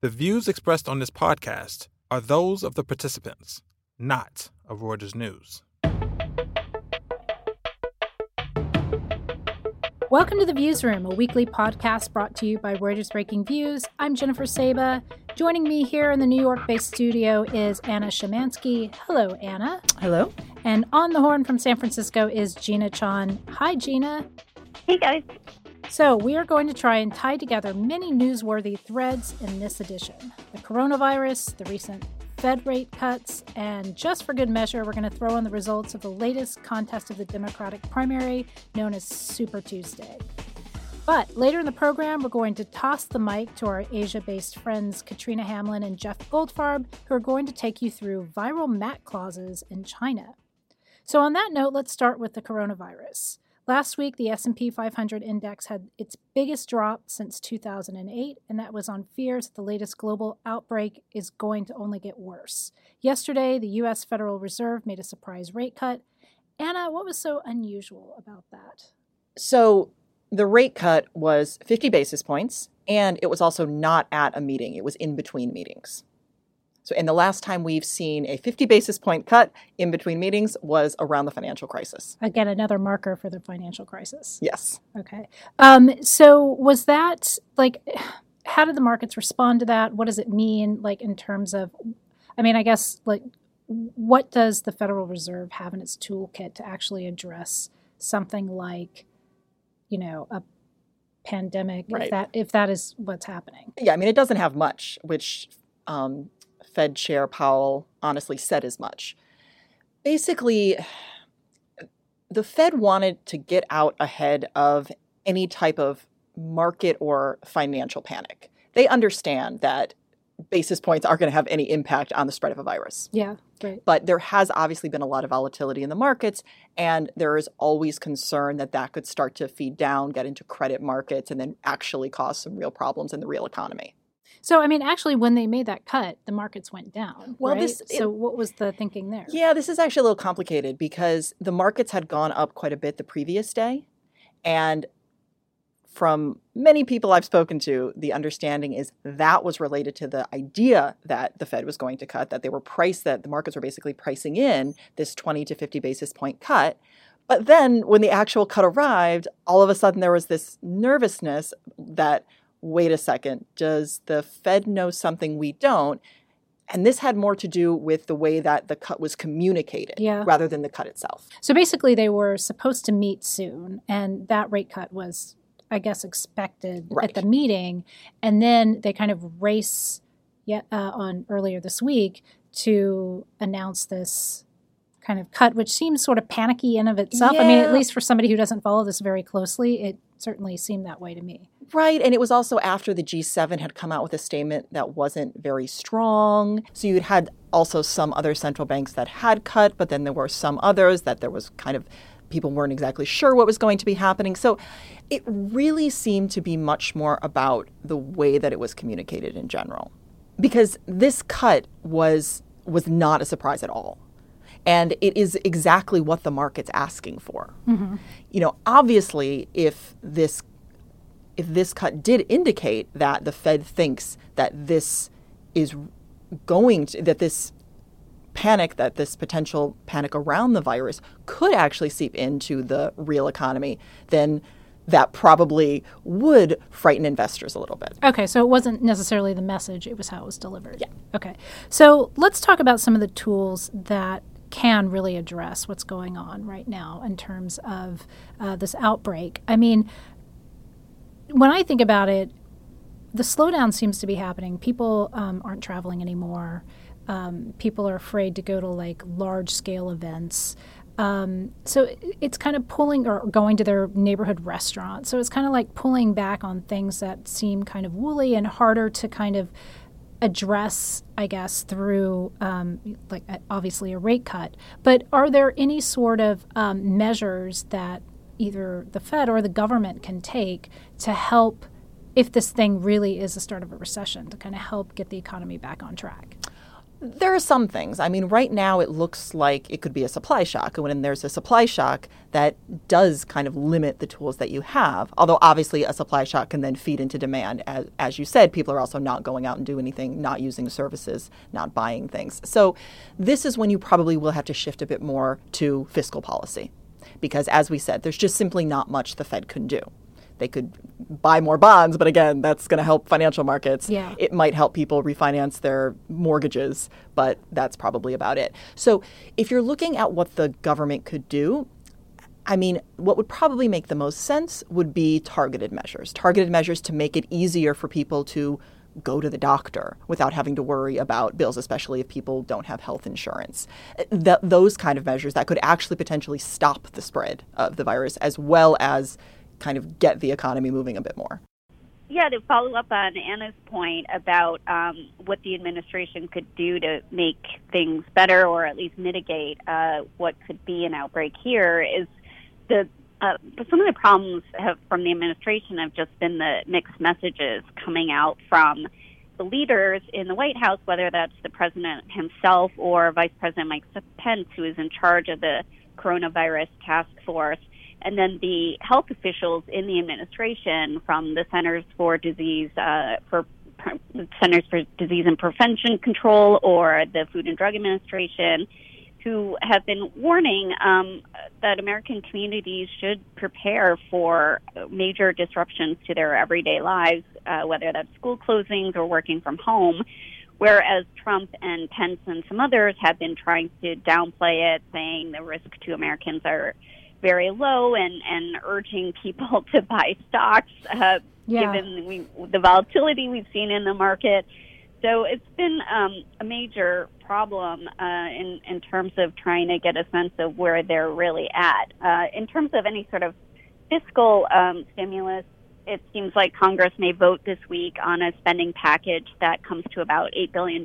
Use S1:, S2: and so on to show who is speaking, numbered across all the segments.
S1: The views expressed on this podcast are those of the participants, not of Reuters News.
S2: Welcome to the Viewsroom, a weekly podcast brought to you by Reuters Breakingviews. I'm Jennifer Saba. Joining me here in the New York based studio is Anna Szymanski. Hello, Anna.
S3: Hello.
S2: And on the horn from San Francisco is Gina Chon. Hi, Gina.
S4: Hey, guys.
S2: So, we are going to try and tie together many newsworthy threads in this edition the coronavirus, the recent Fed rate cuts, and just for good measure, we're going to throw in the results of the latest contest of the Democratic primary known as Super Tuesday. But later in the program, we're going to toss the mic to our Asia based friends Katrina Hamlin and Jeff Goldfarb, who are going to take you through viral MAC clauses in China. So, on that note, let's start with the coronavirus. Last week, the S&P 500 index had its biggest drop since 2008, and that was on fears that the latest global outbreak is going to only get worse. Yesterday, the U.S. Federal Reserve made a surprise rate cut. Anna, what was so unusual about that?
S3: So the rate cut was 50 basis points, and it was also not at a meeting. It was in between meetings. So, and the last time we've seen a 50 basis point cut in between meetings was around the financial crisis.
S2: Again, another marker for the financial crisis.
S3: Yes.
S2: Okay. Um, so, was that like, how did the markets respond to that? What does it mean, like, in terms of, I mean, I guess, like, what does the Federal Reserve have in its toolkit to actually address something like, you know, a pandemic,
S3: Right.
S2: if that if that is what's happening?
S3: Yeah, I mean, it doesn't have much, which um, Fed Chair Powell honestly said as much. Basically, the Fed wanted to get out ahead of any type of market or financial panic. They understand that basis points aren't going to have any impact on the spread of a virus.
S2: Yeah, right.
S3: But there has obviously been a lot of volatility in the markets, and there is always concern that that could start to feed down, get into credit markets, and then actually cause some real problems in the real economy.
S2: So, I mean, actually, when they made that cut, the markets went down.
S3: Well,
S2: right?
S3: this-
S2: so what was the thinking there?
S3: Yeah, this is actually a little complicated because the markets had gone up quite a bit the previous day. And from many people I've spoken to, the understanding is that was related to the idea that the Fed was going to cut, that they were priced, that the markets were basically pricing in this 20 to 50 basis point cut. But then when the actual cut arrived, all of a sudden there was this nervousness that, wait a second, does the Fed know something we don't? And this had more to do with the way that the cut was communicated
S2: Yeah.
S3: rather than the cut itself.
S2: So basically, they were supposed to meet soon, and that rate cut was, I guess, expected
S3: Right.
S2: at the meeting. And then they kind of race yet uh, on earlier this week to announce this kind of cut, which seems sort of panicky in of itself. I mean, at least for somebody who doesn't follow this very closely, it certainly seemed that way to me.
S3: Right. And it was also after the G7 had come out with a statement that wasn't very strong. So you had also some other central banks that had cut, but then there were some others that there was kind of people weren't exactly sure what was going to be happening. So it really seemed to be much more about the way that it was communicated in general. Because this cut was was not a surprise at all. And it is exactly what the market's asking for. You know, obviously if this if this cut did indicate that the Fed thinks that this is going to, that this panic, that this potential panic around the virus could actually seep into the real economy, then that probably would frighten investors a little bit.
S2: Okay, so it wasn't necessarily the message, it was how it was delivered. Yeah. Okay. So let's talk about some of the tools that can really address what's going on right now in terms of uh, this outbreak. I mean, when I think about it, the slowdown seems to be happening. People um, aren't traveling anymore. Um, people are afraid to go to like large scale events. Um, so it's kind of pulling or going to their neighborhood restaurant. So it's kind of like pulling back on things that seem kind of woolly and harder to kind of address, I guess, through um, like obviously a rate cut. But are there any sort of um, measures that either the Fed or the government can take to help, if this thing really is the start of a recession, to kind of help get the economy back on track?
S3: There are some things. I mean, right now it looks like it could be a supply shock. And when there's a supply shock, that does kind of limit the tools that you have. Although, obviously, a supply shock can then feed into demand. As, as you said, people are also not going out and doing anything, not using services, not buying things. So, this is when you probably will have to shift a bit more to fiscal policy. Because, as we said, there's just simply not much the Fed can do they could buy more bonds, but again, that's going to help financial markets.
S2: Yeah.
S3: It might help people refinance their mortgages, but that's probably about it. So if you're looking at what the government could do, I mean, what would probably make the most sense would be targeted measures. Targeted measures to make it easier for people to go to the doctor without having to worry about bills, especially if people don't have health insurance. Th- those kind of measures that could actually potentially stop the spread of the virus as well as kind of get the economy moving a bit more.
S4: Yeah, to follow up on Anna's point about um, what the administration could do to make things better or at least mitigate uh, what could be an outbreak here is the uh, some of the problems have, from the administration have just been the mixed messages coming out from the leaders in the White House, whether that's the president himself or Vice President Mike Pence, who is in charge of the coronavirus task force and then the health officials in the administration from the Centers for Disease uh, for Centers for Disease and Prevention Control or the Food and Drug Administration, who have been warning um, that American communities should prepare for major disruptions to their everyday lives, uh, whether that's school closings or working from home. Whereas Trump and Pence and some others have been trying to downplay it, saying the risk to Americans are very low and, and urging people to buy stocks uh,
S2: yeah.
S4: given we, the volatility we've seen in the market. So it's been um, a major problem uh, in, in terms of trying to get a sense of where they're really at. Uh, in terms of any sort of fiscal um, stimulus, it seems like Congress may vote this week on a spending package that comes to about $8 billion,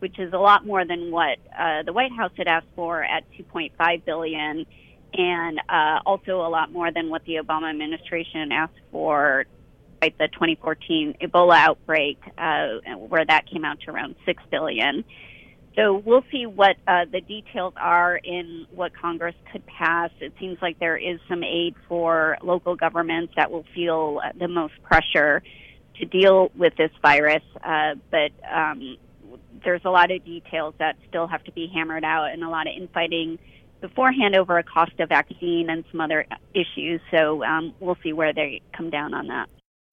S4: which is a lot more than what uh, the White House had asked for at $2.5 billion and uh, also a lot more than what the Obama administration asked for right, the 2014 Ebola outbreak, uh, where that came out to around six billion. So we'll see what uh, the details are in what Congress could pass. It seems like there is some aid for local governments that will feel the most pressure to deal with this virus, uh, but um, there's a lot of details that still have to be hammered out and a lot of infighting beforehand over a cost of vaccine and some other issues. So um, we'll see where they come down on that.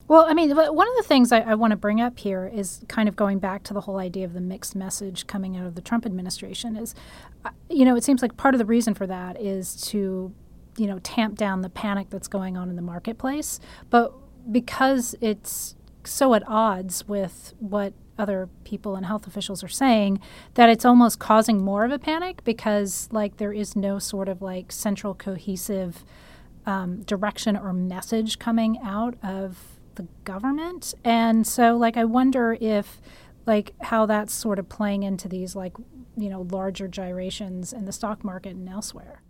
S2: Well, I mean, one of the things I, I want to bring up here is kind of going back to the whole idea of the mixed message coming out of the Trump administration. Is, uh, you know, it seems like part of the reason for that is to, you know, tamp down the panic that's going on in the marketplace. But because it's so at odds with what other people and health officials are saying that it's almost causing more of a panic because like there is no sort of like central cohesive um, direction or message coming out of the government. And so like i wonder if like how that's sort of playing into these like you know larger gyrations in the stock market and elsewhere.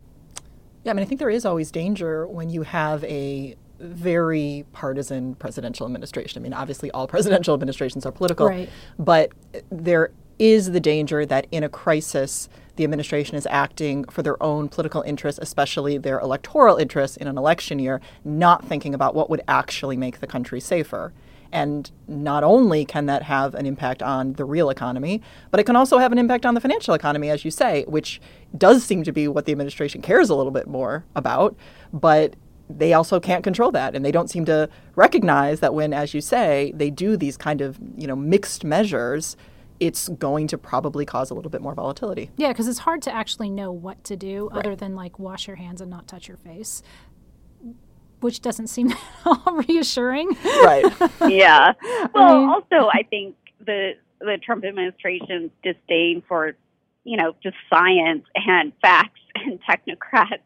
S3: Yeah i mean i think there is always danger when you have a very partisan presidential administration. I mean, obviously, all presidential administrations are political,
S2: right.
S3: but there is the danger that in a crisis, the administration is acting for their own political interests, especially their electoral interests in an election year, not thinking about what would actually make the country safer. And not only can that have an impact on the real economy, but it can also have an impact on the financial economy, as you say, which does seem to be what the administration cares a little bit more about. But they also can't control that and they don't seem to recognize that when as you say they do these kind of you know mixed measures it's going to probably cause a little bit more volatility.
S2: Yeah because it's hard to actually know what to do
S3: right.
S2: other than like wash your hands and not touch your face which doesn't seem at all reassuring.
S3: Right.
S4: Yeah. Well I mean, also i think the the trump administration's disdain for you know just science and facts and technocrats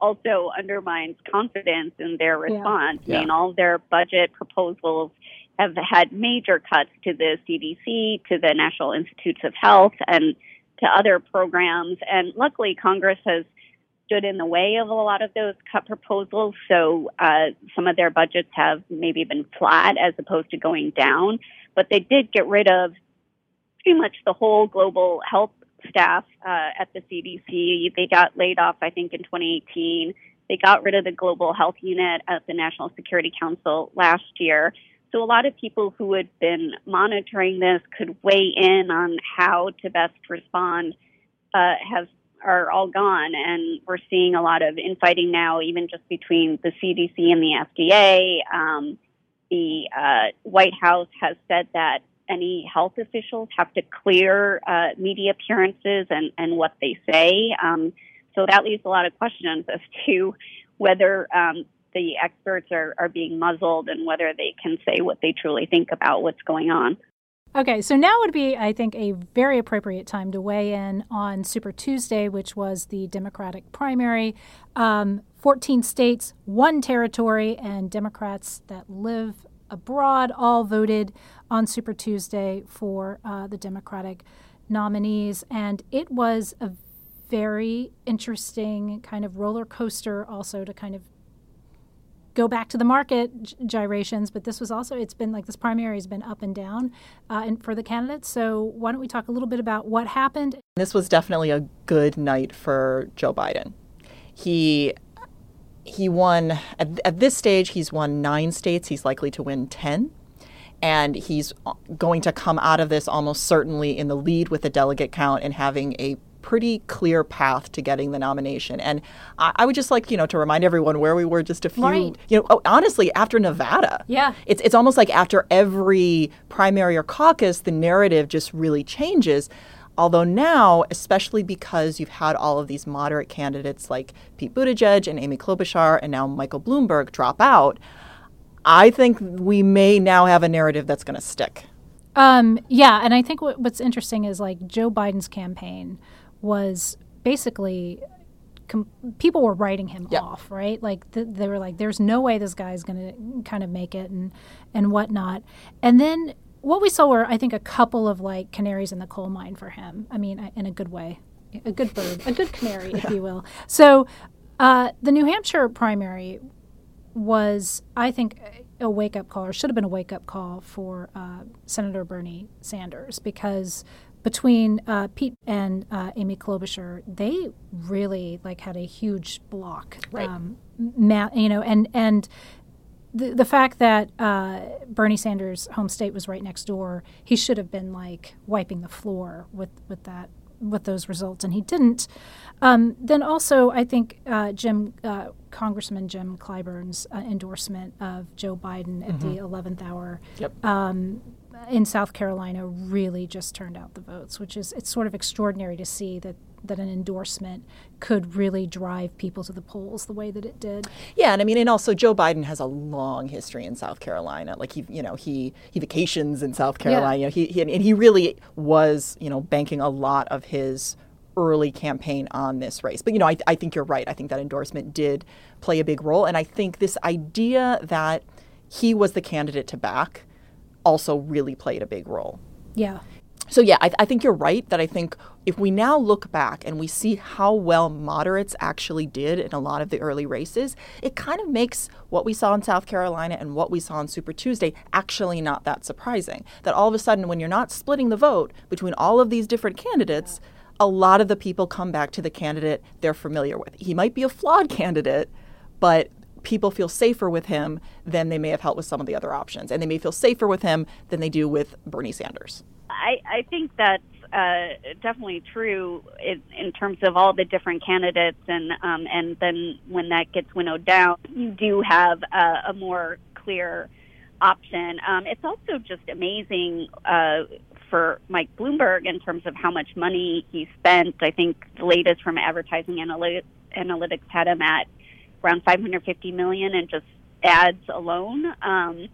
S4: also undermines confidence in their response.
S3: Yeah.
S4: I mean, all their budget proposals have had major cuts to the CDC, to the National Institutes of Health, and to other programs. And luckily, Congress has stood in the way of a lot of those cut proposals. So uh, some of their budgets have maybe been flat as opposed to going down. But they did get rid of pretty much the whole global health staff uh, at the CDC. They got laid off, I think, in 2018. They got rid of the global health unit at the National Security Council last year. So a lot of people who had been monitoring this could weigh in on how to best respond. Uh, are all gone, and we're seeing a lot of infighting now, even just between the CDC and the FDA. Um, the uh, White House has said that any health officials have to clear uh, media appearances and, and what they say. Um, so that leaves a lot of questions as to whether um, the experts are, are being muzzled and whether they can say what they truly think about what's going on.
S2: Okay, so now would be, I think, a very appropriate time to weigh in on Super Tuesday, which was the Democratic primary. Um, 14 states, one territory, and Democrats that live abroad all voted on Super Tuesday for uh, the Democratic nominees. And it was a very interesting kind of roller coaster, also to kind of go back to the market gyrations, but this was also it's been like this primary has been up and down, uh, and for the candidates. So why don't we talk a little bit about what happened?
S3: This was definitely a good night for Joe Biden. He he won at, at this stage. He's won nine states. He's likely to win ten. And he's uh, going to come out of this almost certainly in the lead with the delegate count and having a pretty clear path to getting the nomination. And I, I, would just like, you know, to remind everyone where we were just a few,
S2: right.
S3: you know, oh, honestly, after Nevada.
S2: Yeah.
S3: It's, it's almost like after every primary or caucus, the narrative just really changes. Although now, especially because you've had all of these moderate candidates like Pete Buttigieg and Amy Klobuchar and now Michael Bloomberg drop out, I think we may now have a narrative that's going to stick.
S2: Um, yeah, and I think what, what's interesting is like Joe Biden's campaign was basically com- people were writing him
S3: yep.
S2: off, right? Like th- they were like, "There's no way this guy's going to kind of make it," and and whatnot. And then what we saw were, I think, a couple of like canaries in the coal mine for him. I mean, in a good way, a good bird, a good canary, if you will. So uh, the New Hampshire primary was, I think, a wake up call, or should have been a wake up call for uh, Senator Bernie Sanders because between uh, Pete and uh, Amy Klobuchar, they really like had a huge block.
S3: Right.
S2: Um, ma- you know, and and the the fact that uh, Bernie Sanders' home state was right next door, he should have been like wiping the floor with with that with those results, and he didn't. Um, then also, I think uh, Jim uh, Congressman Jim Clyburn's uh, endorsement of Joe Biden at mm-hmm. the eleventh hour.
S3: Yep.
S2: Um, in South Carolina really just turned out the votes, which is it's sort of extraordinary to see that that an endorsement could really drive people to the polls the way that it did.
S3: Yeah, and I mean, and also Joe Biden has a long history in South Carolina. Like he, you know, he he vacations in South Carolina. Yeah. You know, he, he and he really was, you know, banking a lot of his early campaign on this race. But you know, I, I think you're right. I think that endorsement did play a big role, and I think this idea that he was the candidate to back also really played a big role.
S2: Yeah.
S3: So, yeah, I, I, think you're right that I think if we now look back and we see how well moderates actually did in a lot of the early races, it kind of makes what we saw in South Carolina and what we saw on Super Tuesday actually not that surprising. That all of a sudden, when you're not splitting the vote between all of these different candidates, a lot of the people come back to the candidate they're familiar with. He might be a flawed candidate, but people feel safer with him than they may have felt with some of the other options. And they may feel safer with him than they do with Bernie Sanders.
S4: I, I think that's uh, definitely true in, in, terms of all the different candidates, and um, and then when that gets winnowed down, you do have a, a more clear option. Um, it's also just amazing uh, for Mike Bloomberg in terms of how much money he spent. I think the latest from Advertising Analytics, Analytics had him at around 550 million in just ads alone. Um,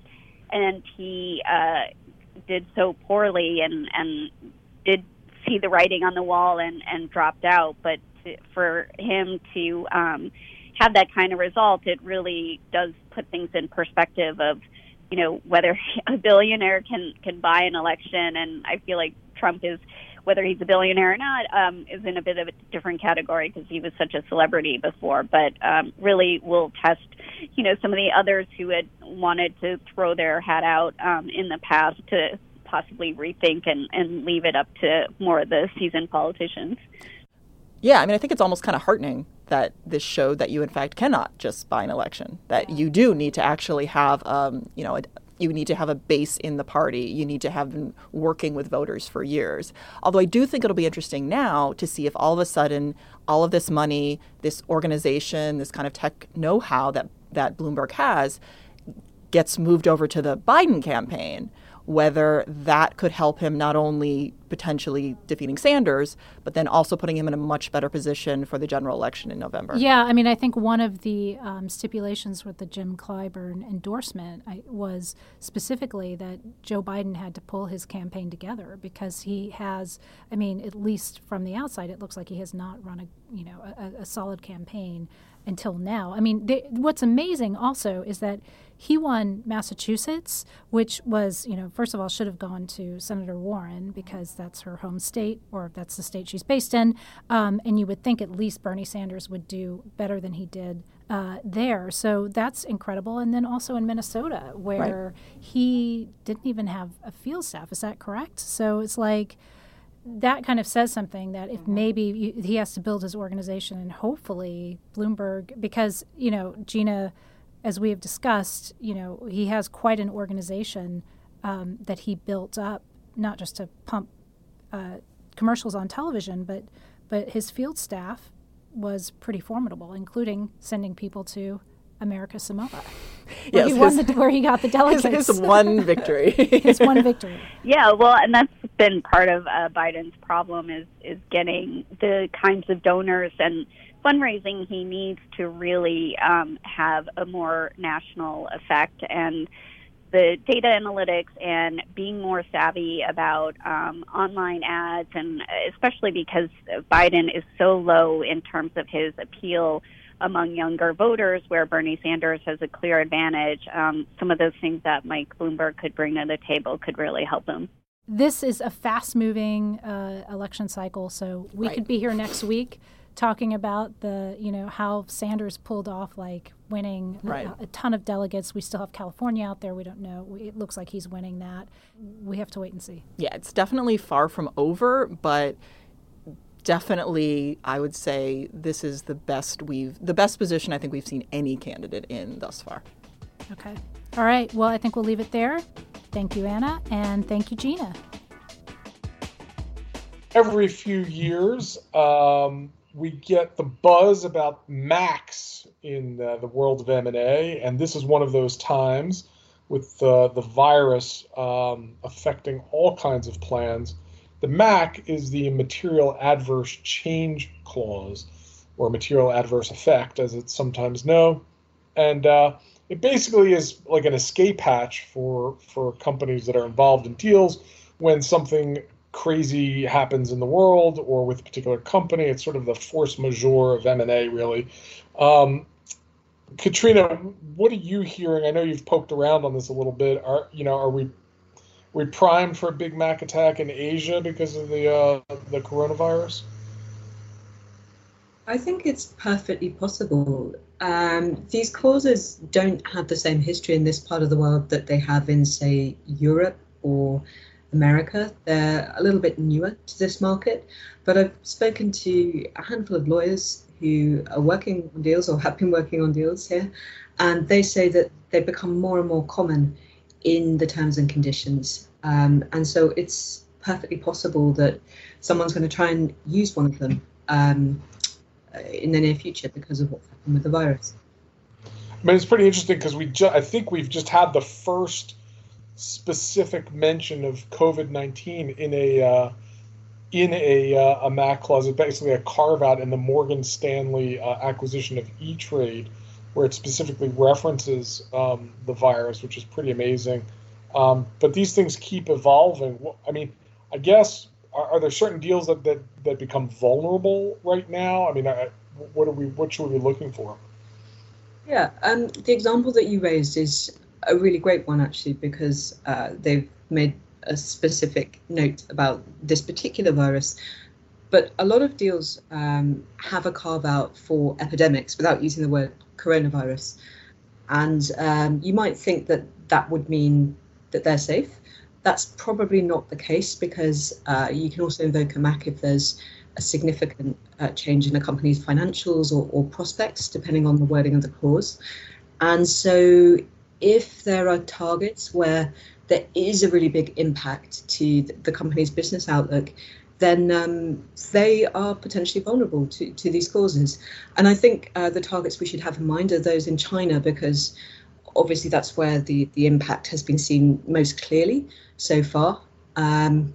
S4: and he uh, did so poorly and, and did see the writing on the wall and, and dropped out. But to, for him to um, have that kind of result, it really does put things in perspective of, you know, whether a billionaire can, can buy an election. And I feel like Trump is whether he's a billionaire or not um, is in a bit of a different category because he was such a celebrity before. But um, really, will test, you know, some of the others who had wanted to throw their hat out um, in the past to possibly rethink and, and leave it up to more of the seasoned politicians.
S3: Yeah, I mean, I think it's almost kind of heartening that this showed that you, in fact, cannot just buy an election. That you do need to actually have, um, you know, a, you need to have a base in the party. You need to have been working with voters for years. Although I do think it'll be interesting now to see if all of a sudden all of this money, this organization, this kind of tech know-how that that Bloomberg has gets moved over to the Biden campaign whether that could help him not only potentially defeating Sanders, but then also putting him in a much better position for the general election in November.
S2: Yeah, I mean, I think one of the um, stipulations with the Jim Clyburn endorsement I, was specifically that Joe Biden had to pull his campaign together because he has, I mean, at least from the outside, it looks like he has not run a you know a, a solid campaign until now. I mean, they, what's amazing also is that he won Massachusetts, which was, you know, first of all, should have gone to Senator Warren because that's her home state or that's the state she's based in. Um, and you would think at least Bernie Sanders would do better than he did uh, there. So that's incredible. And then also in Minnesota, where right. he didn't even have a field staff. Is that correct? So it's like, that kind of says something that if mm-hmm. maybe he has to build his organization and hopefully Bloomberg, because, you know, Gina as we have discussed, you know, he has quite an organization um, that he built up, not just to pump uh, commercials on television, but but his field staff was pretty formidable, including sending people to America Samoa, where, yes, he, his, the, where he got the delegates.
S3: His, his one victory.
S2: his one victory.
S4: Yeah, well, and that's been part of uh, Biden's problem is is getting the kinds of donors and fundraising he needs to really um, have a more national effect and the data analytics and being more savvy about um, online ads, and especially because Biden is so low in terms of his appeal among younger voters, where Bernie Sanders has a clear advantage. Um, some of those things that Mike Bloomberg could bring to the table could really help him.
S2: This is a fast moving uh, election cycle, so we right. could be here next week talking about the you know how Sanders pulled off like winning
S3: right.
S2: a, a, ton of delegates. We still have California out there. We don't know. We, it looks like he's winning that. We have to wait and see.
S3: Yeah, it's definitely far from over, but definitely I would say this is the best we've the best position I think we've seen any candidate in thus far.
S2: Okay. All right. Well, I think we'll leave it there. Thank you, Anna, and thank you, Gina.
S5: Every few years, um, we get the buzz about Macs in uh, the world of M&A, and this is one of those times with uh, the virus um, affecting all kinds of plans. The MAC is the material adverse change clause, or material adverse effect, as it's sometimes known, and uh, it basically is like an escape hatch for for companies that are involved in deals when something crazy happens in the world or with a particular company. It's sort of the force majeure of M&A, really. Um, Katrina, what are you hearing? I know you've poked around on this a little bit. Are you know are we we primed for a Big Mac attack in Asia because of the uh, the coronavirus?
S6: I think it's perfectly possible. Um, these causes don't have the same history in this part of the world that they have in, say, Europe or America. They're a little bit newer to this market, but I've spoken to a handful of lawyers who are working on deals or have been working on deals here, and they say that they become more and more common in the terms and conditions. Um, and so it's perfectly possible that someone's going to try and use one of them um, in the near future because of what's happened with the virus.
S5: I mean, it's pretty interesting because we ju- I think we've just had the first specific mention of COVID nineteen in a uh, in a uh, a Mac clause, basically a carve out in the Morgan Stanley uh, acquisition of E Trade, where it specifically references um, the virus, which is pretty amazing. Um, but these things keep evolving. I mean, I guess are, are, there certain deals that, that that become vulnerable right now? I mean, I, what are we? What should we be looking for?
S6: Yeah, um, the example that you raised is a really great one actually because uh, they've made a specific note about this particular virus. But a lot of deals um, have a carve out for epidemics without using the word coronavirus. And um, you might think that that would mean that they're safe. That's probably not the case because uh, you can also invoke a MAC if there's a significant uh, change in a company's financials or, or, prospects, depending on the wording of the clause. And so, if there are targets where there is a really big impact to the company's business outlook, then um, they are potentially vulnerable to, to these causes. And I think uh, the targets we should have in mind are those in China because obviously that's where the, the impact has been seen most clearly so far. Um,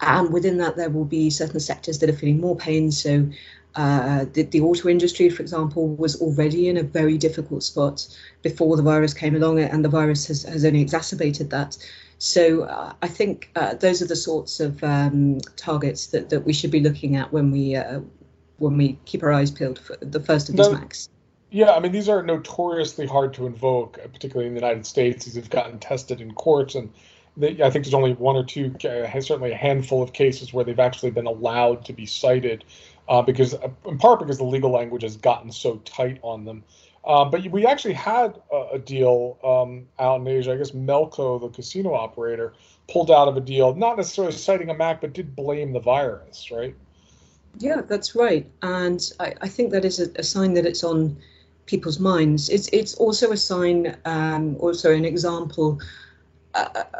S6: and within that, there will be certain sectors that are feeling more pain. So, uh, the, the, auto industry, for example, was already in a very difficult spot before the virus came along, and the virus has, has only exacerbated that. So, uh, I think uh, those are the sorts of um, targets that, that we should be looking at when we uh, when we keep our eyes peeled for the first of these MACs.
S5: Yeah, I mean, these are notoriously hard to invoke, particularly in the United States. These have gotten tested in courts, and they, I think there's only one or two, uh, certainly a handful of cases where they've actually been allowed to be cited, uh, because uh, in part because the legal language has gotten so tight on them. Uh, but we actually had a, a deal um, out in Asia. I guess Melco, the casino operator, pulled out of a deal, not necessarily citing a Mac, but did blame the virus, right?
S6: Yeah, that's right. And I, I think that is a, a sign that it's on people's minds. It's it's also a sign, um, also an example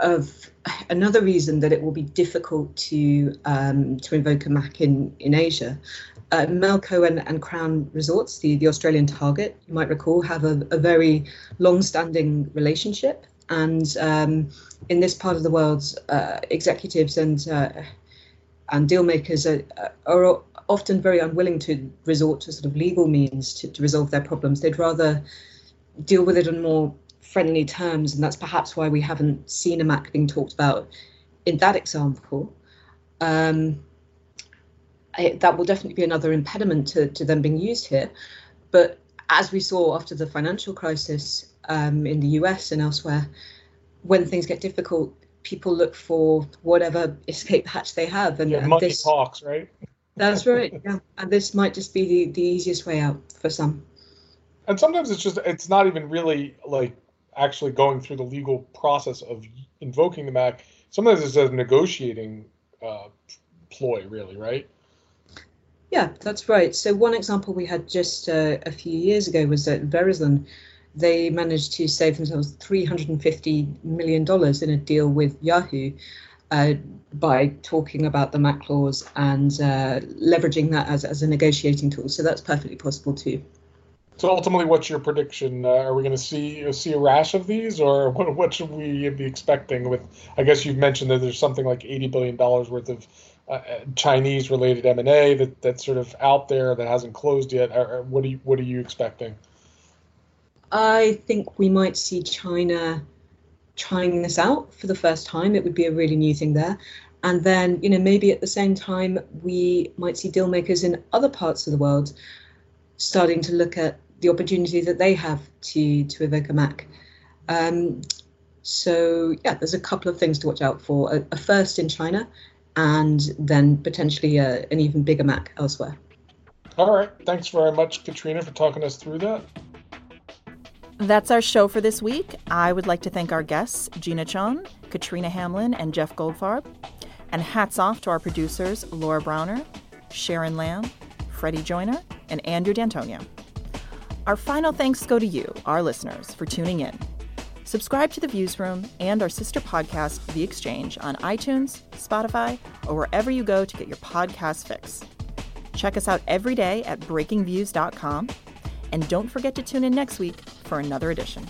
S6: of another reason that it will be difficult to um, to invoke a MAC in in Asia. Uh, Melco and, and Crown Resorts, the, the Australian target, you might recall, have a, a very long-standing relationship. And um, in this part of the world, uh, executives and uh, and deal makers are, are often very unwilling to resort to sort of legal means to, to resolve their problems. They'd rather deal with it on more friendly terms, and that's perhaps why we haven't seen a Mac being talked about in that example. Um, that will definitely be another impediment to, to them being used here. But as we saw after the financial crisis um, in the US and elsewhere, when things get difficult, people look for whatever escape hatch they have.
S5: And, yeah, money this, talks, right?
S6: That's right. Yeah, and this might just be the, the easiest way out for some.
S5: And sometimes it's just it's not even really like actually going through the legal process of invoking the MAC. Sometimes it's a negotiating uh, ploy, really, right?
S6: Yeah, that's right. So one example we had just uh, a few years ago was that Verizon. They managed to save themselves $350 million in a deal with Yahoo uh, by talking about the MAC clause and uh, leveraging that as, as a negotiating tool. So that's perfectly possible too.
S5: So ultimately, what's your prediction? Uh, are we going to see see a rash of these, or what, what should we be expecting? With I guess you've mentioned that there's something like eighty billion dollars worth of uh, uh Chinese related M and A that that's sort of out there that hasn't closed yet. Or, or what are you what are you expecting?
S6: I think we might see China trying this out for the first time. It would be a really new thing there. And then, you know, maybe at the same time, we might see deal makers in other parts of the world starting to look at the opportunity that they have to to evoke a Mac. Um, so yeah, there's a couple of things to watch out for. A, a first in China, and then potentially a, an even bigger Mac elsewhere.
S5: All right. Thanks very much, Katrina, for talking us through that.
S7: That's our show for this week. I would like to thank our guests, Gina Chon, Katrina Hamlin, and Jeff Goldfarb. And hats off to our producers, Laura Browner, Sharon Lamb, Freddie Joyner, and Andrew D'Antonio. Our final thanks go to you, our listeners, for tuning in. Subscribe to the Viewsroom and our sister podcast, The Exchange, on iTunes, Spotify, or wherever you go to get your podcast fix. Check us out every day at breakingviews.com and don't forget to tune in next week for another edition.